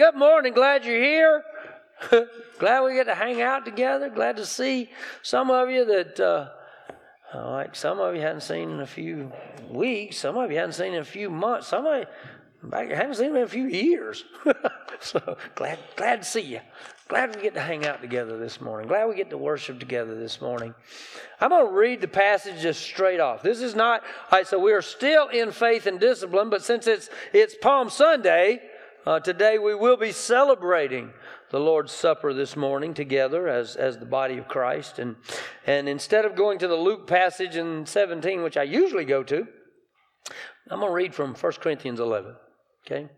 Good morning. Glad you're here. glad we get to hang out together. Glad to see some of you that, uh, like some of you hadn't seen in a few weeks. Some of you hadn't seen in a few months. Some of you haven't seen in a few years. so glad, glad to see you. Glad we get to hang out together this morning. Glad we get to worship together this morning. I'm going to read the passage just straight off. This is not, all right, so we are still in faith and discipline, but since it's, it's Palm Sunday, uh, today we will be celebrating the Lord's Supper this morning together as, as the body of Christ. And, and instead of going to the Luke passage in 17, which I usually go to, I'm going to read from 1 Corinthians 11. Okay?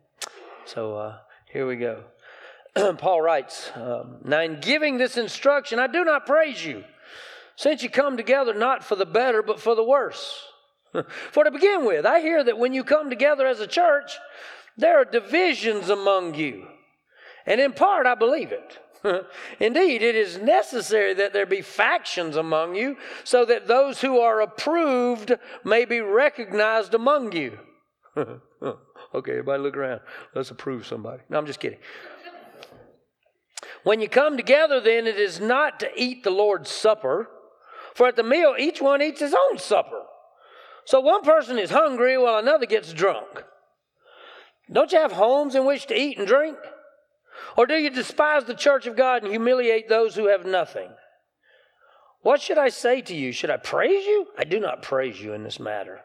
So uh, here we go. Paul writes, um, Now in giving this instruction, I do not praise you, since you come together not for the better, but for the worse. for to begin with, I hear that when you come together as a church, there are divisions among you. And in part, I believe it. Indeed, it is necessary that there be factions among you, so that those who are approved may be recognized among you. okay, everybody look around. Let's approve somebody. No, I'm just kidding. When you come together, then, it is not to eat the Lord's Supper, for at the meal, each one eats his own supper. So one person is hungry while another gets drunk. Don't you have homes in which to eat and drink? Or do you despise the church of God and humiliate those who have nothing? What should I say to you? Should I praise you? I do not praise you in this matter.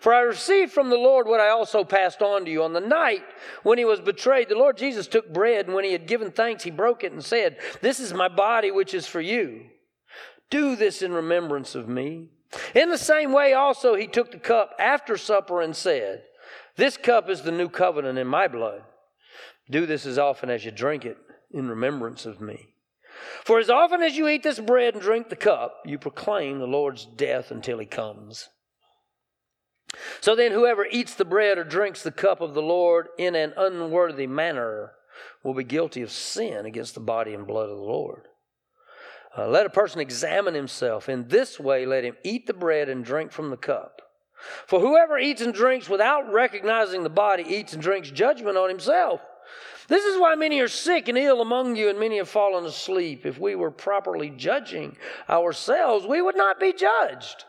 For I received from the Lord what I also passed on to you. On the night when he was betrayed, the Lord Jesus took bread, and when he had given thanks, he broke it and said, This is my body, which is for you. Do this in remembrance of me. In the same way, also, he took the cup after supper and said, this cup is the new covenant in my blood. Do this as often as you drink it in remembrance of me. For as often as you eat this bread and drink the cup, you proclaim the Lord's death until he comes. So then, whoever eats the bread or drinks the cup of the Lord in an unworthy manner will be guilty of sin against the body and blood of the Lord. Uh, let a person examine himself. In this way, let him eat the bread and drink from the cup. For whoever eats and drinks without recognizing the body eats and drinks judgment on himself. This is why many are sick and ill among you, and many have fallen asleep. If we were properly judging ourselves, we would not be judged.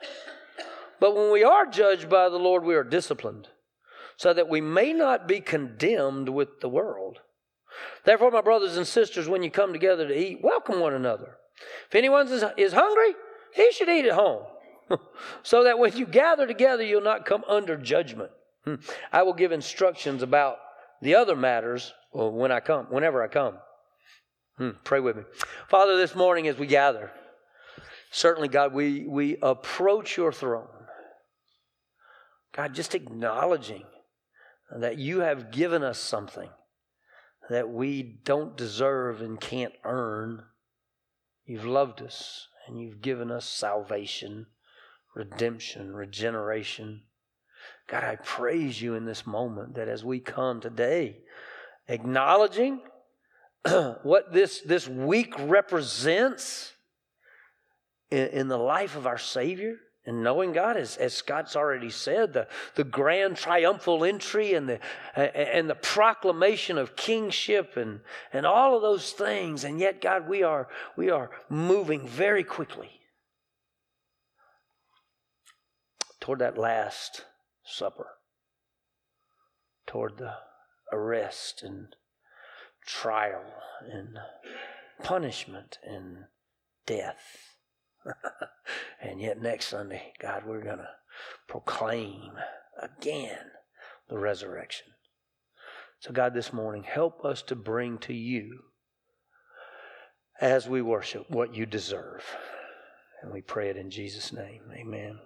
But when we are judged by the Lord, we are disciplined, so that we may not be condemned with the world. Therefore, my brothers and sisters, when you come together to eat, welcome one another. If anyone is hungry, he should eat at home so that when you gather together, you'll not come under judgment. Hmm. I will give instructions about the other matters when I come, whenever I come. Hmm. Pray with me. Father, this morning as we gather, certainly, God, we, we approach your throne. God, just acknowledging that you have given us something that we don't deserve and can't earn. You've loved us and you've given us salvation redemption, regeneration. God, I praise you in this moment that as we come today, acknowledging what this, this week represents in, in, the life of our Savior, and knowing God, as, as Scott's already said, the, the grand triumphal entry and the, and the proclamation of kingship and, and all of those things. And yet, God, we are, we are moving very quickly toward that last supper, toward the arrest and trial and punishment and death. and yet, next Sunday, God, we're going to proclaim again the resurrection. So, God, this morning, help us to bring to you as we worship what you deserve. And we pray it in Jesus' name. Amen.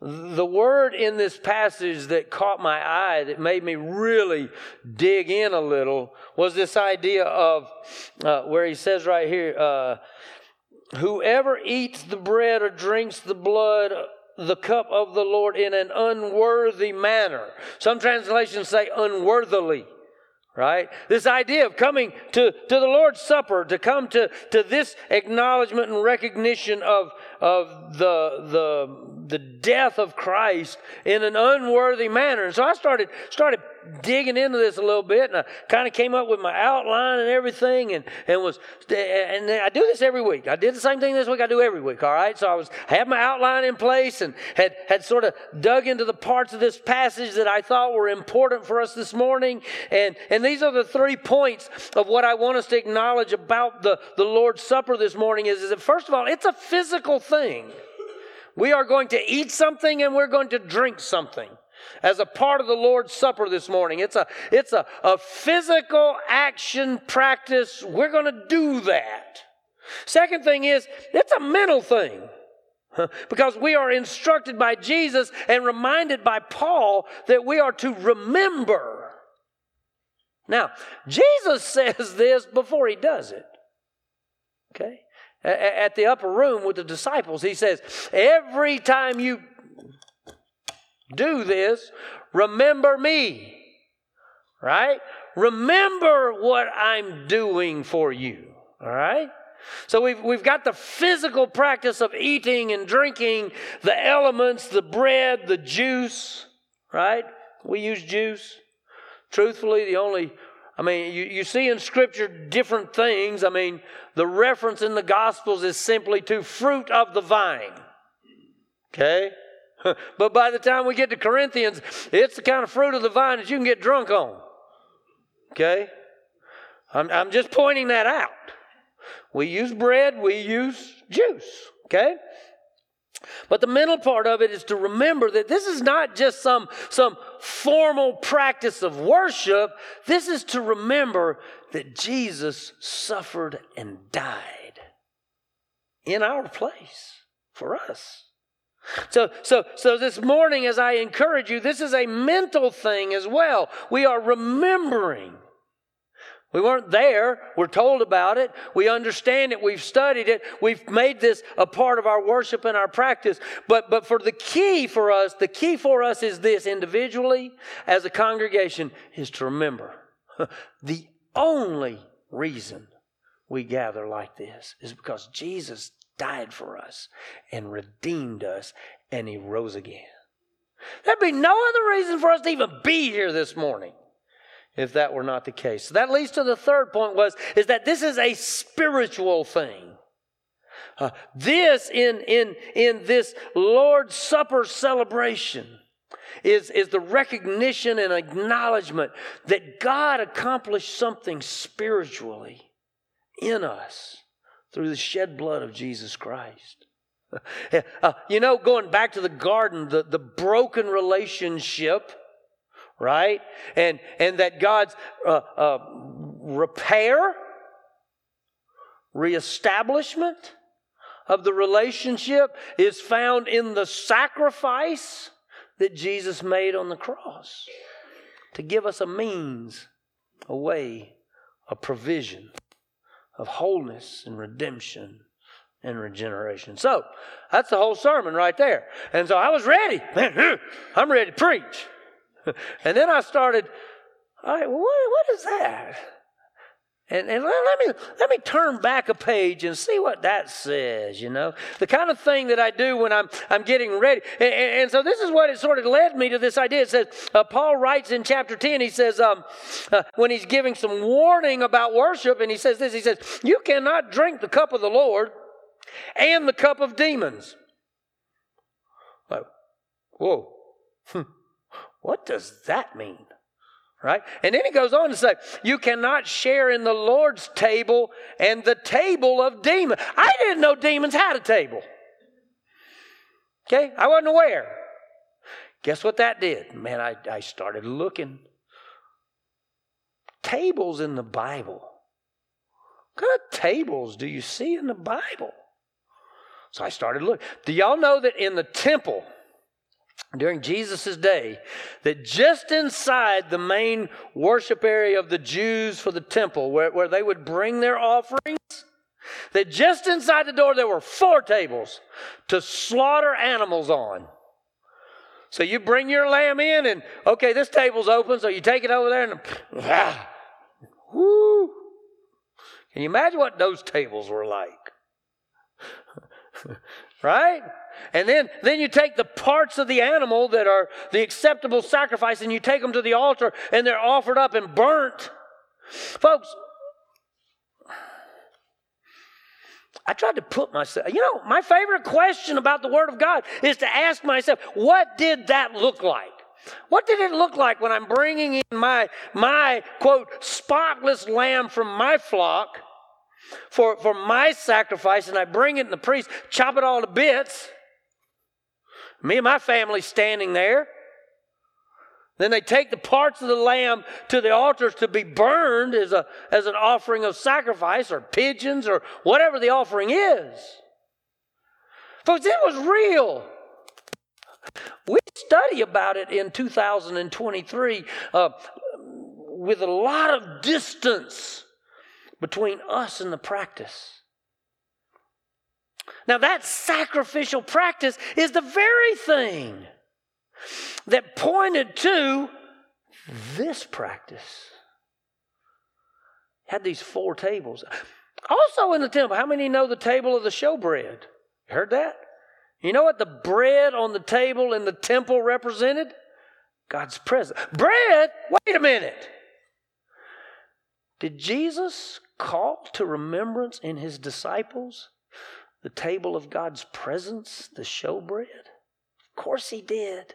The word in this passage that caught my eye, that made me really dig in a little, was this idea of uh, where he says right here, uh, whoever eats the bread or drinks the blood, the cup of the Lord in an unworthy manner. Some translations say unworthily right? This idea of coming to, to the Lord's Supper, to come to, to this acknowledgement and recognition of, of the, the, the death of Christ in an unworthy manner. And so I started, started digging into this a little bit and I kind of came up with my outline and everything and, and was, and I do this every week. I did the same thing this week I do every week, all right? So I was, had my outline in place and had, had sort of dug into the parts of this passage that I thought were important for us this morning. And, and these are the three points of what I want us to acknowledge about the, the Lord's Supper this morning is, is that first of all, it's a physical thing. We are going to eat something and we're going to drink something as a part of the Lord's Supper this morning. It's a, it's a, a physical action practice. We're going to do that. Second thing is, it's a mental thing. Because we are instructed by Jesus and reminded by Paul that we are to remember. Now, Jesus says this before he does it. Okay? At the upper room with the disciples, he says, Every time you do this, remember me. Right? Remember what I'm doing for you. All right? So we've, we've got the physical practice of eating and drinking the elements, the bread, the juice, right? We use juice. Truthfully, the only, I mean, you, you see in Scripture different things. I mean, the reference in the Gospels is simply to fruit of the vine. Okay? but by the time we get to Corinthians, it's the kind of fruit of the vine that you can get drunk on. Okay? I'm, I'm just pointing that out. We use bread, we use juice. Okay? But the mental part of it is to remember that this is not just some, some formal practice of worship. This is to remember that Jesus suffered and died in our place for us. So, so, so this morning, as I encourage you, this is a mental thing as well. We are remembering. We weren't there. We're told about it. We understand it. We've studied it. We've made this a part of our worship and our practice. But, but for the key for us, the key for us is this individually, as a congregation, is to remember the only reason we gather like this is because Jesus died for us and redeemed us, and he rose again. There'd be no other reason for us to even be here this morning if that were not the case. So that leads to the third point was is that this is a spiritual thing. Uh, this in in in this Lord's Supper celebration is, is the recognition and acknowledgement that God accomplished something spiritually in us through the shed blood of Jesus Christ. uh, you know, going back to the garden, the, the broken relationship, right? And, and that God's uh, uh, repair, reestablishment of the relationship is found in the sacrifice that Jesus made on the cross to give us a means, a way, a provision of wholeness and redemption and regeneration. So that's the whole sermon right there. And so I was ready. I'm ready to preach. and then I started, all right, well, what, what is that? And, and let, me, let me turn back a page and see what that says, you know. The kind of thing that I do when I'm, I'm getting ready. And, and so this is what it sort of led me to this idea. It says, uh, Paul writes in chapter 10, he says, um, uh, when he's giving some warning about worship, and he says this, he says, You cannot drink the cup of the Lord and the cup of demons. Like, whoa. what does that mean? Right? And then he goes on to say, You cannot share in the Lord's table and the table of demons. I didn't know demons had a table. Okay? I wasn't aware. Guess what that did? Man, I, I started looking. Tables in the Bible. What kind of tables do you see in the Bible? So I started looking. Do y'all know that in the temple, during Jesus' day that just inside the main worship area of the Jews for the temple, where, where they would bring their offerings, that just inside the door there were four tables to slaughter animals on. So you bring your lamb in, and okay, this table's open, so you take it over there and ah, whoo. Can you imagine what those tables were like? right? And then, then you take the parts of the animal that are the acceptable sacrifice and you take them to the altar and they're offered up and burnt. Folks, I tried to put myself, you know, my favorite question about the Word of God is to ask myself, what did that look like? What did it look like when I'm bringing in my, my quote, spotless lamb from my flock for, for my sacrifice and I bring it and the priest chop it all to bits? Me and my family standing there. Then they take the parts of the lamb to the altars to be burned as, a, as an offering of sacrifice or pigeons or whatever the offering is. Folks, it was real. We study about it in 2023 uh, with a lot of distance between us and the practice. Now, that sacrificial practice is the very thing that pointed to this practice. Had these four tables. Also in the temple, how many know the table of the showbread? You heard that? You know what the bread on the table in the temple represented? God's presence. Bread? Wait a minute. Did Jesus call to remembrance in his disciples the table of God's presence, the showbread? Of course he did.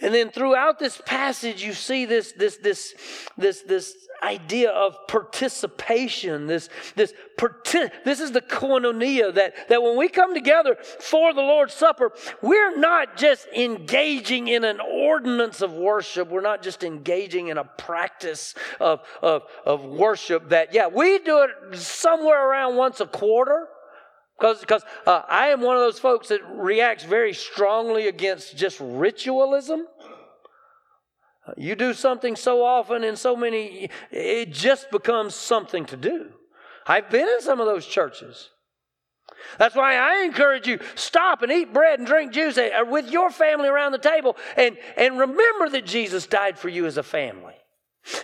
And then throughout this passage, you see this, this, this, this, this idea of participation. This, this, parti- this is the koinonia that, that when we come together for the Lord's Supper, we're not just engaging in an ordinance of worship. We're not just engaging in a practice of, of, of worship that, yeah, we do it somewhere around once a quarter. Because uh, I am one of those folks that reacts very strongly against just ritualism. You do something so often and so many, it just becomes something to do. I've been in some of those churches. That's why I encourage you stop and eat bread and drink juice uh, with your family around the table and, and remember that Jesus died for you as a family.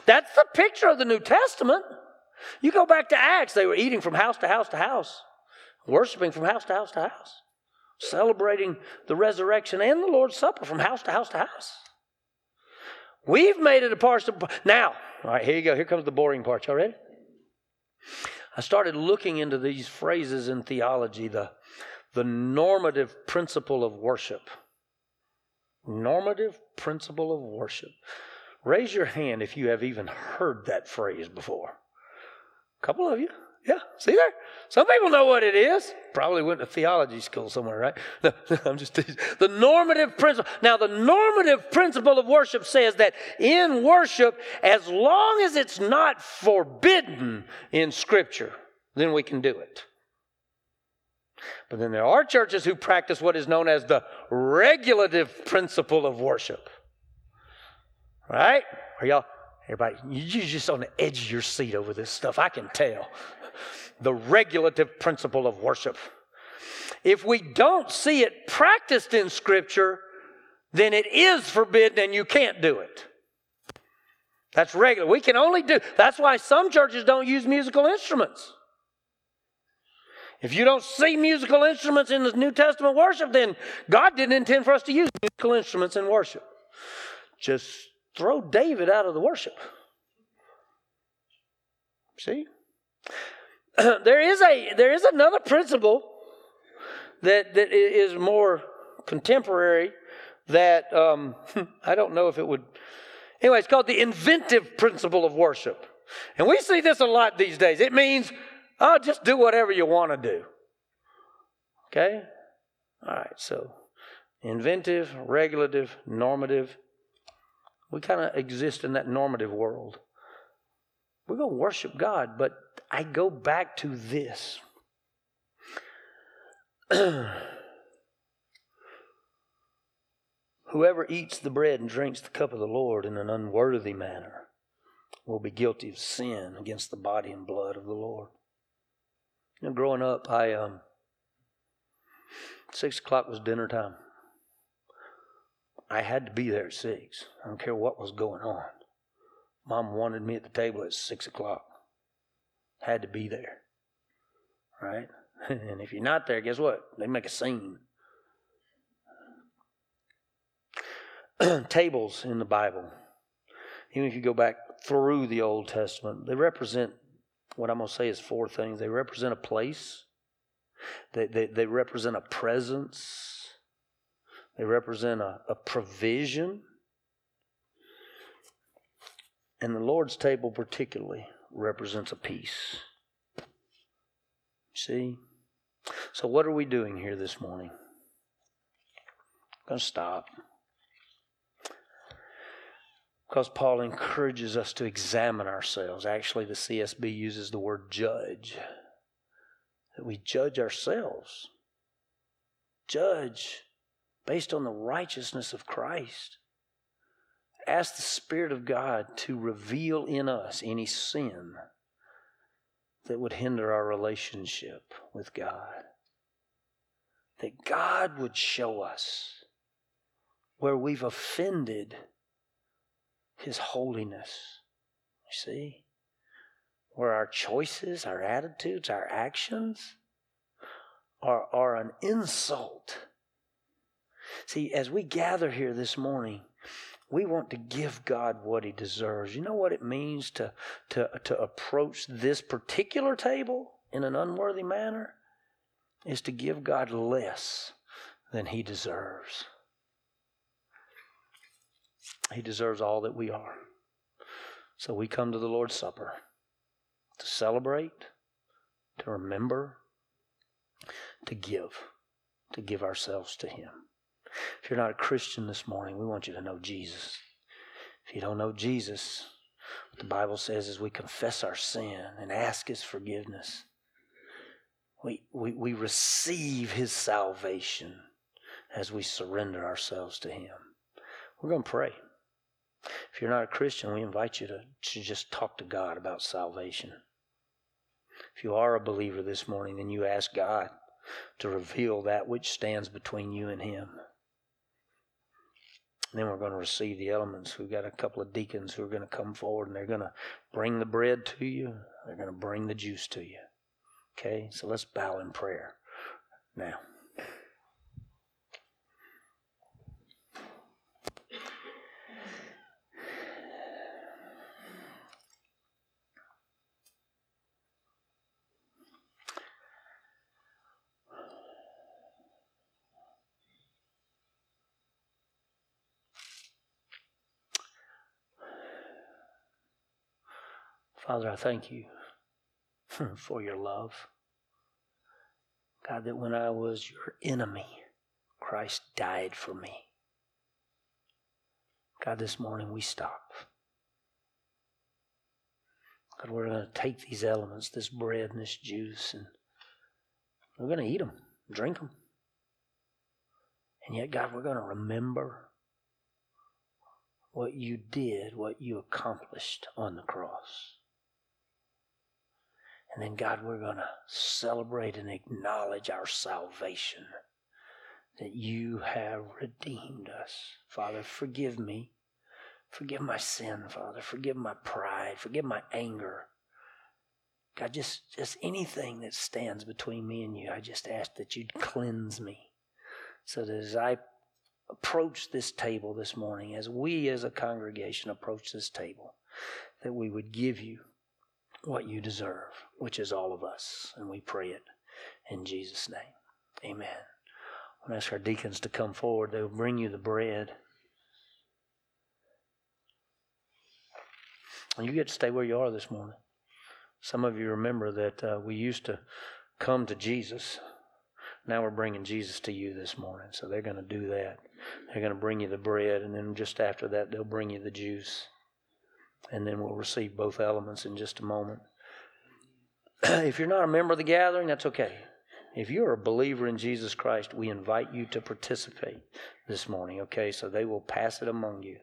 That's the picture of the New Testament. You go back to Acts, they were eating from house to house to house worshiping from house to house to house, celebrating the resurrection and the Lord's Supper from house to house to house. We've made it a part of. Now, all right, here you go. Here comes the boring part. Y'all ready? I started looking into these phrases in theology, the, the normative principle of worship. Normative principle of worship. Raise your hand if you have even heard that phrase before. A couple of you. Yeah, see there? Some people know what it is. Probably went to theology school somewhere, right? I'm just teasing. The normative principle. Now, the normative principle of worship says that in worship, as long as it's not forbidden in Scripture, then we can do it. But then there are churches who practice what is known as the regulative principle of worship. Right? Are y'all, everybody, you're just on the edge of your seat over this stuff. I can tell the regulative principle of worship. If we don't see it practiced in Scripture, then it is forbidden and you can't do it. That's regular. We can only do. That's why some churches don't use musical instruments. If you don't see musical instruments in the New Testament worship, then God didn't intend for us to use musical instruments in worship. Just throw David out of the worship. See? there is a there is another principle that that is more contemporary that um, I don't know if it would. Anyway, it's called the inventive principle of worship, and we see this a lot these days. It means, oh, just do whatever you want to do. Okay, all right. So, inventive, regulative, normative. We kind of exist in that normative world. We're going to worship God, but I go back to this. Whoever eats the bread and drinks the cup of the Lord in an unworthy manner will be guilty of sin against the body and blood of the Lord. You know, growing up, I um, six o'clock was dinner time. I had to be there at six. I don't care what was going on. Mom wanted me at the table at six o'clock. Had to be there. Right? and if you're not there, guess what? They make a scene. Tables in the Bible, even if you go back through the Old Testament, they represent what I'm going to say is four things. They represent a place, they, they, they represent a presence, they represent a, a provision. And the Lord's table, particularly, represents a peace. See? So, what are we doing here this morning? I'm going to stop. Because Paul encourages us to examine ourselves. Actually, the CSB uses the word judge. That we judge ourselves. Judge based on the righteousness of Christ. Ask the Spirit of God to reveal in us any sin that would hinder our relationship with God. That God would show us where we've offended His holiness. You see? Where our choices, our attitudes, our actions are, are an insult. See, as we gather here this morning, we want to give God what He deserves. You know what it means to, to, to approach this particular table in an unworthy manner? Is to give God less than He deserves. He deserves all that we are. So we come to the Lord's Supper to celebrate, to remember, to give, to give ourselves to Him. If you're not a Christian this morning, we want you to know Jesus. If you don't know Jesus, what the Bible says is we confess our sin and ask His forgiveness. We, we, we receive His salvation as we surrender ourselves to Him. We're going to pray. If you're not a Christian, we invite you to, to just talk to God about salvation. If you are a believer this morning, then you ask God to reveal that which stands between you and Him. And then we're going to receive the elements. We've got a couple of deacons who are going to come forward and they're going to bring the bread to you. They're going to bring the juice to you. Okay, so let's bow in prayer now. Father, I thank you for your love. God, that when I was your enemy, Christ died for me. God, this morning we stop. God, we're going to take these elements, this bread and this juice, and we're going to eat them, drink them. And yet, God, we're going to remember what you did, what you accomplished on the cross. And then, God, we're going to celebrate and acknowledge our salvation that you have redeemed us. Father, forgive me. Forgive my sin, Father. Forgive my pride. Forgive my anger. God, just, just anything that stands between me and you, I just ask that you'd cleanse me so that as I approach this table this morning, as we as a congregation approach this table, that we would give you what you deserve, which is all of us. And we pray it in Jesus' name. Amen. I want to ask our deacons to come forward. They'll bring you the bread. And you get to stay where you are this morning. Some of you remember that uh, we used to come to Jesus. Now we're bringing Jesus to you this morning. So they're going to do that. They're going to bring you the bread, and then just after that, they'll bring you the juice and then we'll receive both elements in just a moment. if you're not a member of the gathering, that's okay. If you're a believer in Jesus Christ, we invite you to participate this morning, okay? So they will pass it among you.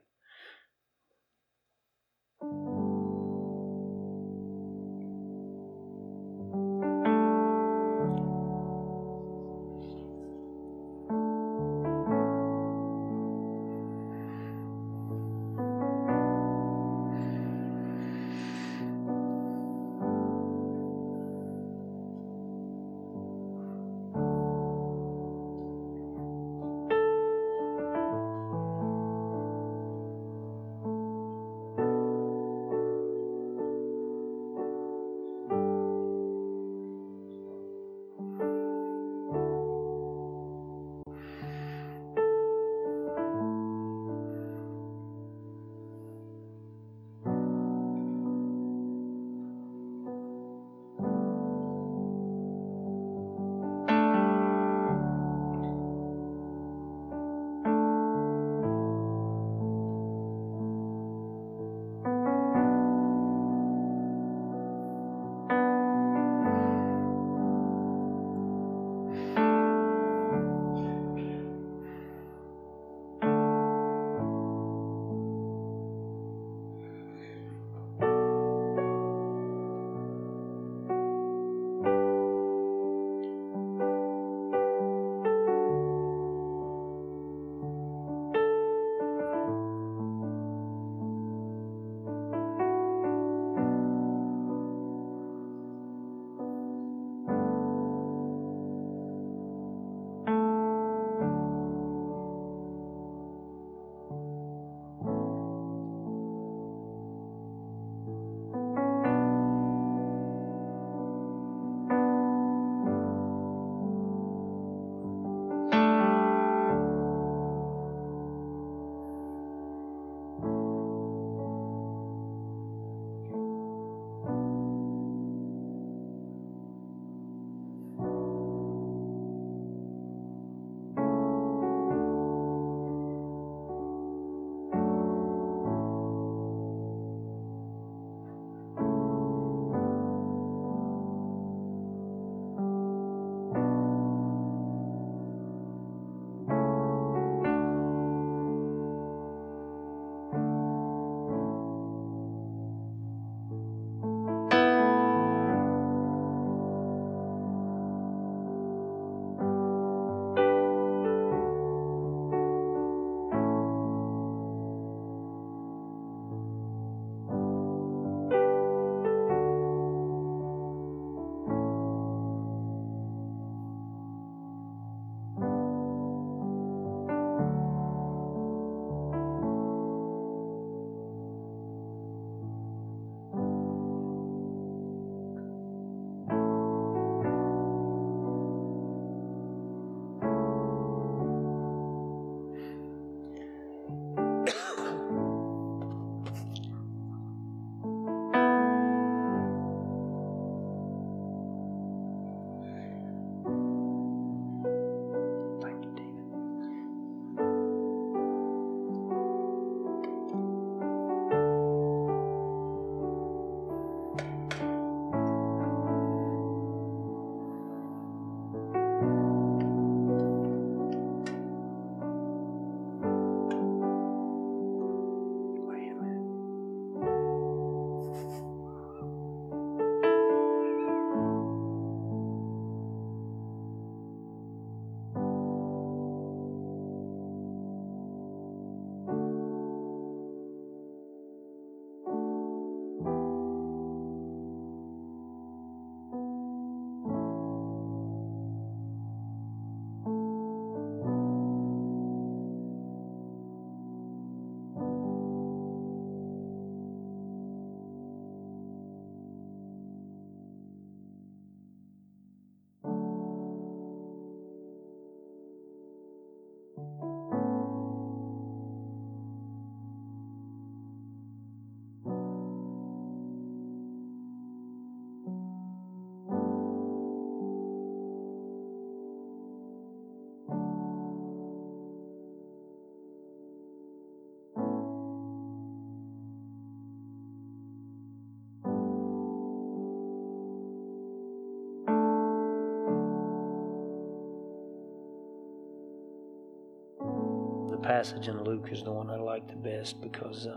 Passage in Luke is the one I like the best because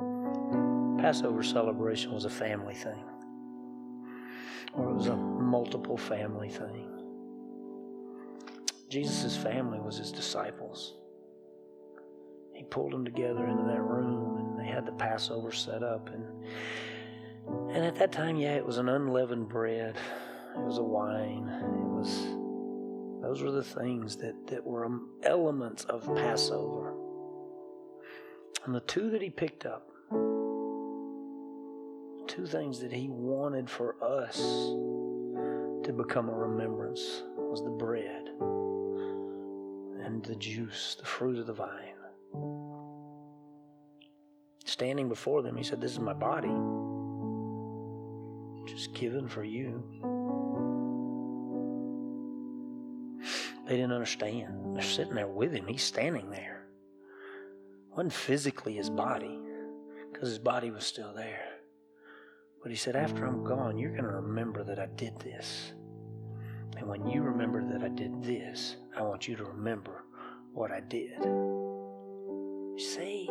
um, Passover celebration was a family thing, or it was a multiple family thing. Jesus' family was his disciples. He pulled them together into that room and they had the Passover set up and and at that time, yeah, it was an unleavened bread. It was a wine. It was those were the things that, that were um, elements of Passover. And the two that he picked up, two things that he wanted for us to become a remembrance was the bread and the juice, the fruit of the vine. Standing before them, he said, This is my body, just given for you. They didn't understand. They're sitting there with him. He's standing there. It wasn't physically his body, because his body was still there. But he said, After I'm gone, you're going to remember that I did this. And when you remember that I did this, I want you to remember what I did. See?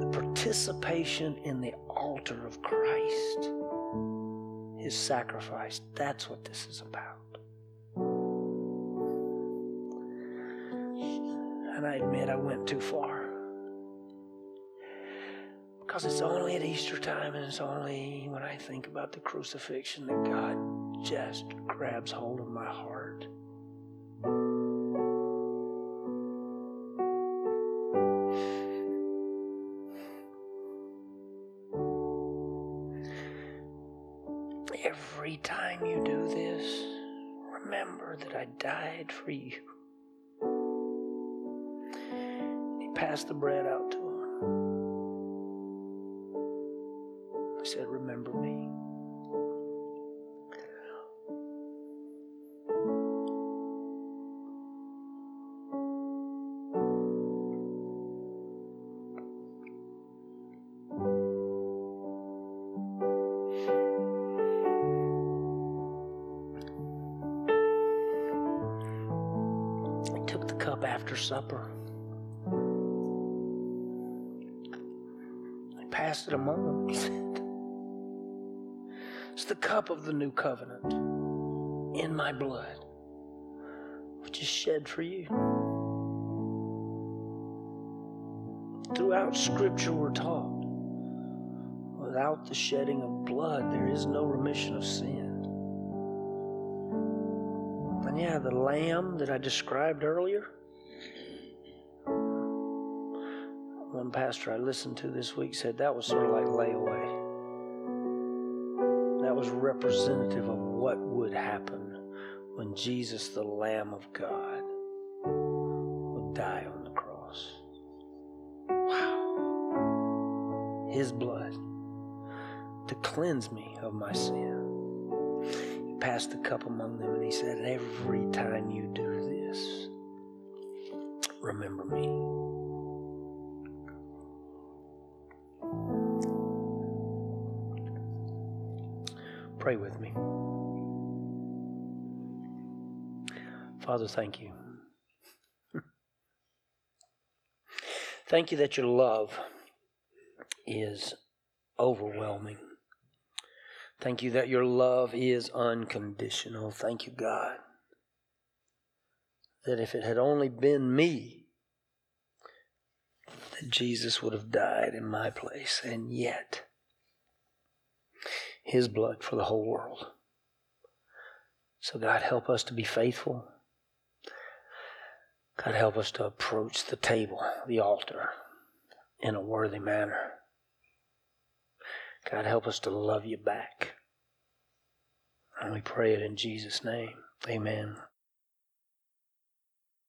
The participation in the altar of Christ, his sacrifice, that's what this is about. And I admit I went too far. Because it's only at Easter time and it's only when I think about the crucifixion that God just grabs hold of my heart. Every time you do this, remember that I died for you. Passed the bread out to him. He said, Remember me. He took the cup after supper. Covenant in my blood, which is shed for you. Throughout Scripture, we're taught without the shedding of blood, there is no remission of sin. And yeah, the lamb that I described earlier, one pastor I listened to this week said that was sort of like layaway. Representative of what would happen when Jesus, the Lamb of God, would die on the cross. Wow. His blood to cleanse me of my sin. He passed the cup among them and he said, Every time you do this, remember me. Pray with me. Father, thank you. thank you that your love is overwhelming. Thank you that your love is unconditional. Thank you, God, that if it had only been me, that Jesus would have died in my place, and yet his blood for the whole world. So, God, help us to be faithful. God, help us to approach the table, the altar, in a worthy manner. God, help us to love you back. And we pray it in Jesus' name. Amen.